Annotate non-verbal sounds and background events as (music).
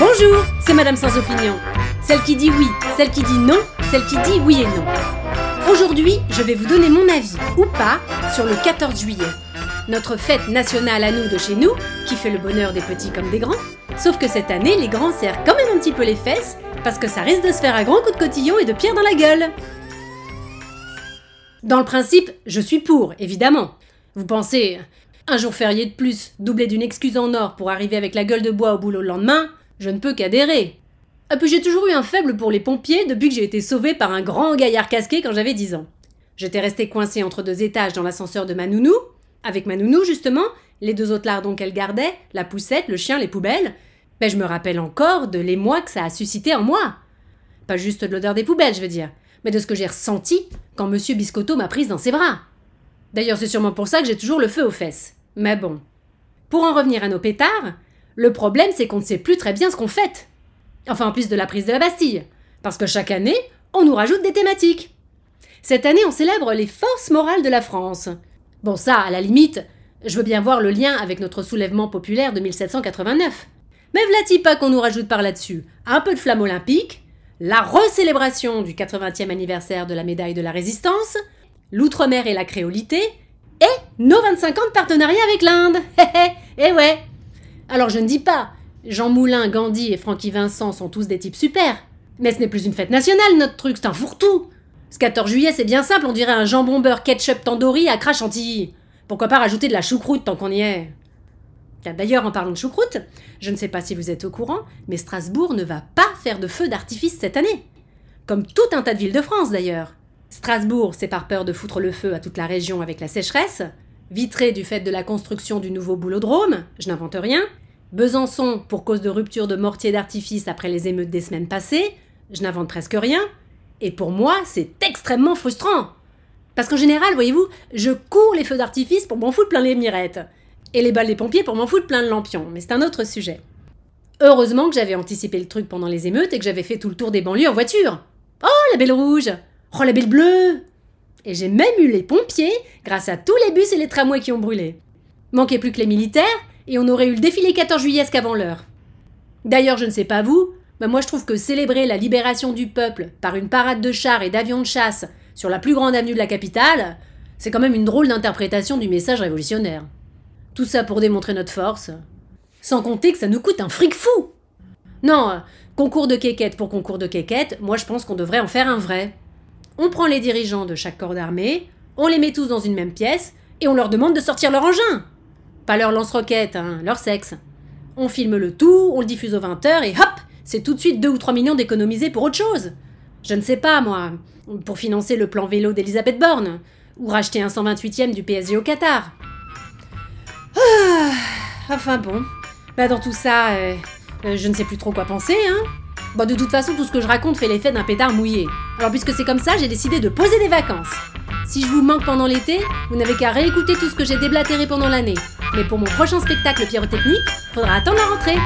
Bonjour, c'est Madame sans opinion. Celle qui dit oui, celle qui dit non, celle qui dit oui et non. Aujourd'hui, je vais vous donner mon avis, ou pas, sur le 14 juillet. Notre fête nationale à nous de chez nous, qui fait le bonheur des petits comme des grands. Sauf que cette année, les grands serrent quand même un petit peu les fesses, parce que ça risque de se faire un grand coup de cotillon et de pierre dans la gueule. Dans le principe, je suis pour, évidemment. Vous pensez, un jour férié de plus, doublé d'une excuse en or pour arriver avec la gueule de bois au boulot le lendemain, je ne peux qu'adhérer. Et puis j'ai toujours eu un faible pour les pompiers depuis que j'ai été sauvé par un grand gaillard casqué quand j'avais 10 ans. J'étais resté coincé entre deux étages dans l'ascenseur de ma nounou, avec ma nounou justement, les deux autres lardons qu'elle gardait, la poussette, le chien, les poubelles. Mais je me rappelle encore de l'émoi que ça a suscité en moi. Pas juste de l'odeur des poubelles, je veux dire, mais de ce que j'ai ressenti quand Monsieur Biscotto m'a prise dans ses bras. D'ailleurs, c'est sûrement pour ça que j'ai toujours le feu aux fesses. Mais bon. Pour en revenir à nos pétards, le problème c'est qu'on ne sait plus très bien ce qu'on fait. Enfin, en plus de la prise de la Bastille. Parce que chaque année, on nous rajoute des thématiques. Cette année, on célèbre les forces morales de la France. Bon, ça, à la limite, je veux bien voir le lien avec notre soulèvement populaire de 1789. Mais v'là qu'on nous rajoute par là-dessus un peu de flamme olympique, la recélébration du 80e anniversaire de la médaille de la résistance, l'outre-mer et la créolité, et nos 25 ans de partenariat avec l'Inde. (laughs) Eh ouais. Alors je ne dis pas, Jean Moulin, Gandhi et Francky Vincent sont tous des types super. Mais ce n'est plus une fête nationale, notre truc, c'est un fourre-tout. Ce 14 juillet, c'est bien simple, on dirait un jambon beurre ketchup tandoori à crash chantilly. Pourquoi pas rajouter de la choucroute tant qu'on y est? D'ailleurs, en parlant de choucroute, je ne sais pas si vous êtes au courant, mais Strasbourg ne va pas faire de feu d'artifice cette année. Comme tout un tas de villes de France d'ailleurs. Strasbourg, c'est par peur de foutre le feu à toute la région avec la sécheresse. Vitré du fait de la construction du nouveau boulodrome, je n'invente rien. Besançon pour cause de rupture de mortier d'artifice après les émeutes des semaines passées, je n'invente presque rien. Et pour moi, c'est extrêmement frustrant. Parce qu'en général, voyez-vous, je cours les feux d'artifice pour m'en foutre plein les mirettes. Et les balles des pompiers pour m'en foutre plein de lampions, mais c'est un autre sujet. Heureusement que j'avais anticipé le truc pendant les émeutes et que j'avais fait tout le tour des banlieues en voiture. Oh, la belle rouge Oh, la belle bleue Et j'ai même eu les pompiers grâce à tous les bus et les tramways qui ont brûlé. Manquait plus que les militaires et on aurait eu le défilé 14 juillet qu'avant l'heure. D'ailleurs, je ne sais pas vous, mais moi je trouve que célébrer la libération du peuple par une parade de chars et d'avions de chasse sur la plus grande avenue de la capitale, c'est quand même une drôle d'interprétation du message révolutionnaire. Tout ça pour démontrer notre force. Sans compter que ça nous coûte un fric fou Non, concours de quéquette pour concours de quéquette, moi je pense qu'on devrait en faire un vrai. On prend les dirigeants de chaque corps d'armée, on les met tous dans une même pièce, et on leur demande de sortir leur engin Pas leur lance-roquette, hein, leur sexe. On filme le tout, on le diffuse aux 20h, et hop C'est tout de suite 2 ou 3 millions d'économisés pour autre chose Je ne sais pas, moi, pour financer le plan vélo d'Elisabeth Borne, ou racheter un 128e du PSG au Qatar. Ah, enfin bon. Bah dans tout ça, euh, euh, je ne sais plus trop quoi penser, hein. Bon, de toute façon, tout ce que je raconte fait l'effet d'un pétard mouillé. Alors, puisque c'est comme ça, j'ai décidé de poser des vacances. Si je vous manque pendant l'été, vous n'avez qu'à réécouter tout ce que j'ai déblatéré pendant l'année. Mais pour mon prochain spectacle pyrotechnique, faudra attendre la rentrée.